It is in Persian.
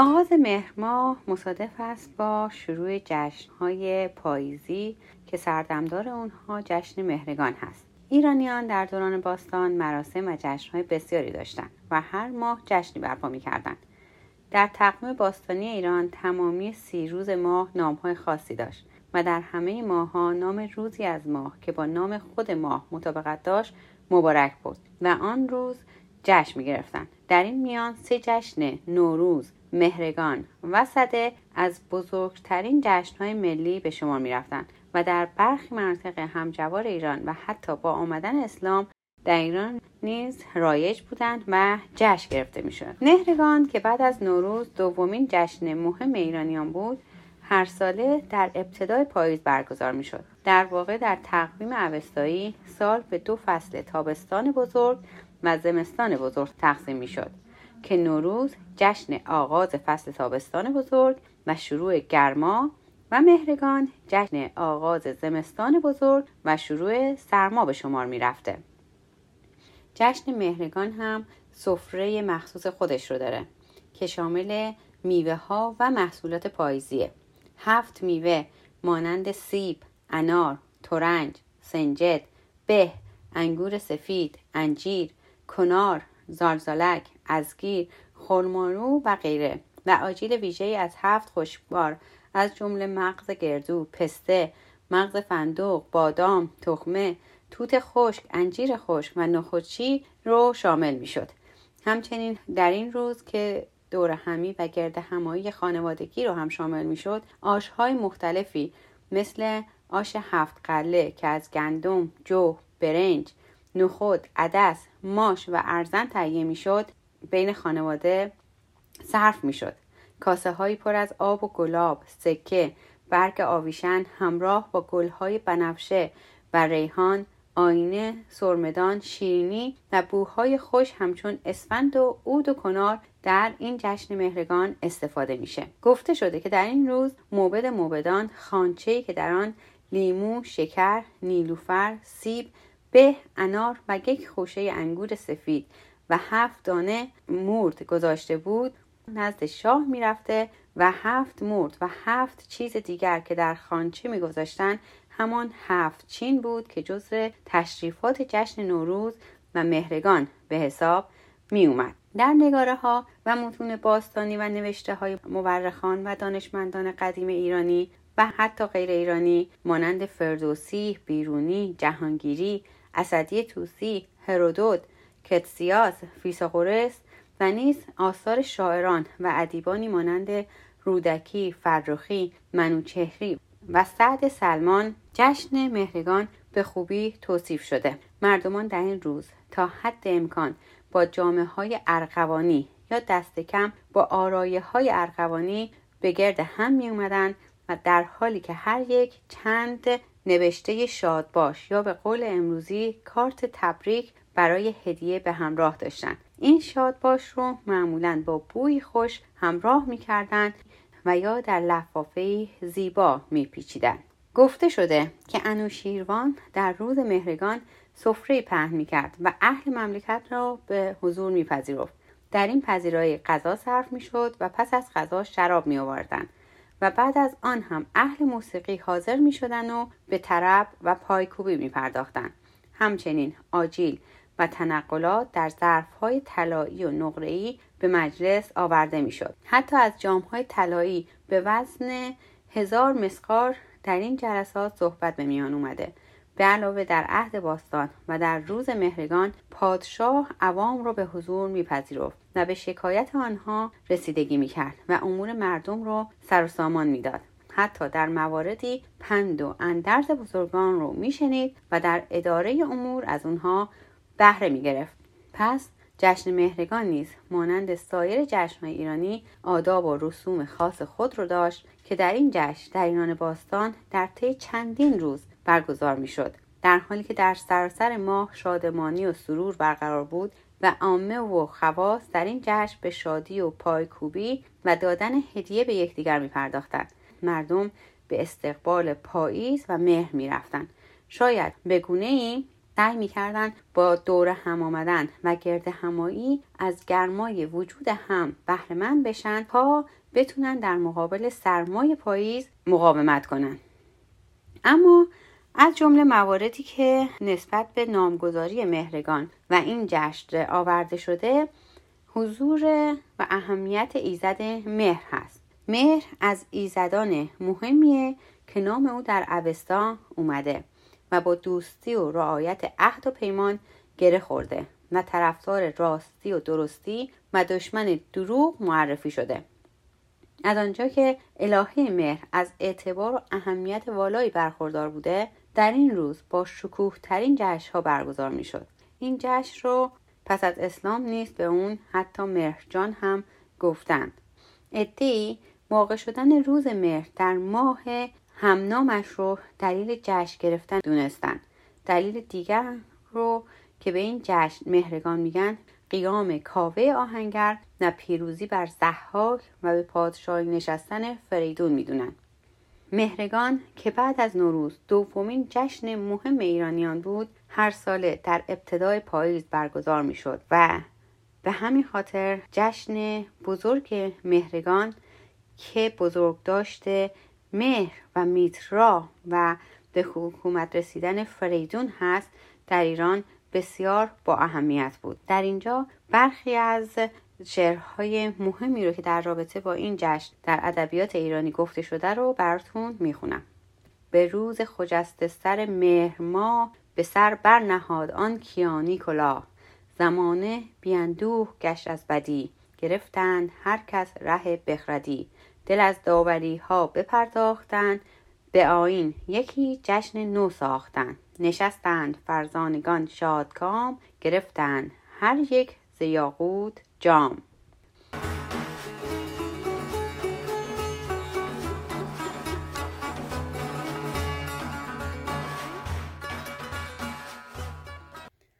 آغاز مهر ماه مصادف است با شروع جشنهای پاییزی که سردمدار اونها جشن مهرگان هست ایرانیان در دوران باستان مراسم و جشنهای بسیاری داشتند و هر ماه جشنی برپا می‌کردند در تقویم باستانی ایران تمامی سی روز ماه نامهای خاصی داشت و در همه ماهها نام روزی از ماه که با نام خود ماه مطابقت داشت مبارک بود و آن روز جشن می گرفتن. در این میان سه جشن نوروز، مهرگان و صده از بزرگترین جشنهای ملی به شمار می رفتن و در برخی مناطق همجوار ایران و حتی با آمدن اسلام در ایران نیز رایج بودند و جشن گرفته می شد. مهرگان که بعد از نوروز دومین جشن مهم ایرانیان بود هر ساله در ابتدای پاییز برگزار می شد. در واقع در تقویم اوستایی سال به دو فصل تابستان بزرگ و زمستان بزرگ تقسیم می شد که نوروز جشن آغاز فصل تابستان بزرگ و شروع گرما و مهرگان جشن آغاز زمستان بزرگ و شروع سرما به شمار می رفته. جشن مهرگان هم سفره مخصوص خودش رو داره که شامل میوه ها و محصولات پاییزیه هفت میوه مانند سیب، انار، ترنج، سنجد، به، انگور سفید، انجیر، کنار، زارزالک، ازگیر، خرمارو و غیره و آجیل ویژه از هفت خوشبار از جمله مغز گردو، پسته، مغز فندوق، بادام، تخمه، توت خشک، انجیر خشک و نخودچی رو شامل می شد. همچنین در این روز که دور همی و گرد همایی خانوادگی رو هم شامل می شد آشهای مختلفی مثل آش هفت قله که از گندم، جو، برنج، نخود، عدس، ماش و ارزن تهیه می شد بین خانواده صرف می شد. کاسه هایی پر از آب و گلاب، سکه، برگ آویشن همراه با گلهای بنفشه و ریحان آینه، سرمدان، شیرینی و بوهای خوش همچون اسفند و عود و کنار در این جشن مهرگان استفاده میشه. گفته شده که در این روز موبد موبدان خانچه‌ای که در آن لیمو، شکر، نیلوفر، سیب، به، انار و یک خوشه انگور سفید و هفت دانه مورد گذاشته بود نزد شاه می‌رفته و هفت مرد و هفت چیز دیگر که در خانچه میگذاشتن همان هفت چین بود که جزء تشریفات جشن نوروز و مهرگان به حساب می اومد. در نگاره ها و متون باستانی و نوشته های مورخان و دانشمندان قدیم ایرانی و حتی غیر ایرانی مانند فردوسی، بیرونی، جهانگیری، اسدی توسی، هرودوت، کتسیاس، فیساغورس و نیز آثار شاعران و ادیبانی مانند رودکی، فرخی، منوچهری و سعد سلمان جشن مهرگان به خوبی توصیف شده. مردمان در این روز تا حد امکان با جامعه های ارغوانی یا دست کم با آرایه های ارغوانی به گرد هم می اومدن و در حالی که هر یک چند نوشته شاد باش یا به قول امروزی کارت تبریک برای هدیه به همراه داشتن. این شاد باش رو معمولا با بوی خوش همراه می‌کردند و یا در لفافه زیبا میپیچیدند گفته شده که انوشیروان در روز مهرگان سفره پهن می‌کرد و اهل مملکت را به حضور میپذیرفت. در این پذیرایی غذا صرف می‌شد و پس از غذا شراب می و بعد از آن هم اهل موسیقی حاضر می شدن و به طرب و پایکوبی می پرداختن. همچنین آجیل و تنقلات در ظرفهای طلایی و نقره‌ای به مجلس آورده می‌شد. حتی از جامهای طلایی به وزن هزار مسقار در این جلسات صحبت به میان اومده به علاوه در عهد باستان و در روز مهرگان پادشاه عوام را به حضور میپذیرفت و به شکایت آنها رسیدگی می‌کرد و امور مردم را سر و سامان می‌داد. حتی در مواردی پند و اندرز بزرگان رو میشنید و در اداره امور از اونها بهره می‌گرفت. پس جشن مهرگان نیز مانند سایر جشنهای ایرانی آداب و رسوم خاص خود رو داشت که در این جشن در ایران باستان در طی چندین روز برگزار می‌شد. در حالی که در سراسر ماه شادمانی و سرور برقرار بود و عامه و خواص در این جشن به شادی و پایکوبی و دادن هدیه به یکدیگر میپرداختند. مردم به استقبال پاییز و مهر می‌رفتند. شاید به گونه ای سعی می‌کردند با دور هم آمدن و گرد همایی از گرمای وجود هم بهرهمند بشن تا بتونن در مقابل سرمای پاییز مقاومت کنند اما از جمله مواردی که نسبت به نامگذاری مهرگان و این جشن آورده شده حضور و اهمیت ایزد مهر هست. مهر از ایزدان مهمیه که نام او در اوستا اومده و با دوستی و رعایت عهد و پیمان گره خورده. و طرفدار راستی و درستی و دشمن دروغ معرفی شده. از آنجا که الهه مهر از اعتبار و اهمیت والایی برخوردار بوده در این روز با شکوه ترین جشن ها برگزار می شد. این جشن رو پس از اسلام نیست به اون حتی مهرجان هم گفتند. ادهی واقع شدن روز مهر در ماه همنامش رو دلیل جشن گرفتن دونستند. دلیل دیگر رو که به این جشن مهرگان میگن قیام کاوه آهنگر و پیروزی بر زحاک و به پادشاهی نشستن فریدون می‌دونن. مهرگان که بعد از نوروز دومین جشن مهم ایرانیان بود هر ساله در ابتدای پاییز برگزار می‌شد و به همین خاطر جشن بزرگ مهرگان که بزرگ داشته مهر و میترا و به حکومت رسیدن فریدون هست در ایران بسیار با اهمیت بود. در اینجا برخی از شعرهای مهمی رو که در رابطه با این جشن در ادبیات ایرانی گفته شده رو براتون می‌خونم. به روز خجست سر مهر ما به سر برنهاد آن کیانی کلا زمانه بیاندوه گشت از بدی. گرفتند هر کس ره بخردی. دل از داوری ها بپرداختند. به آین یکی جشن نو ساختند نشستند فرزانگان شادکام گرفتند. هر یک ز جام.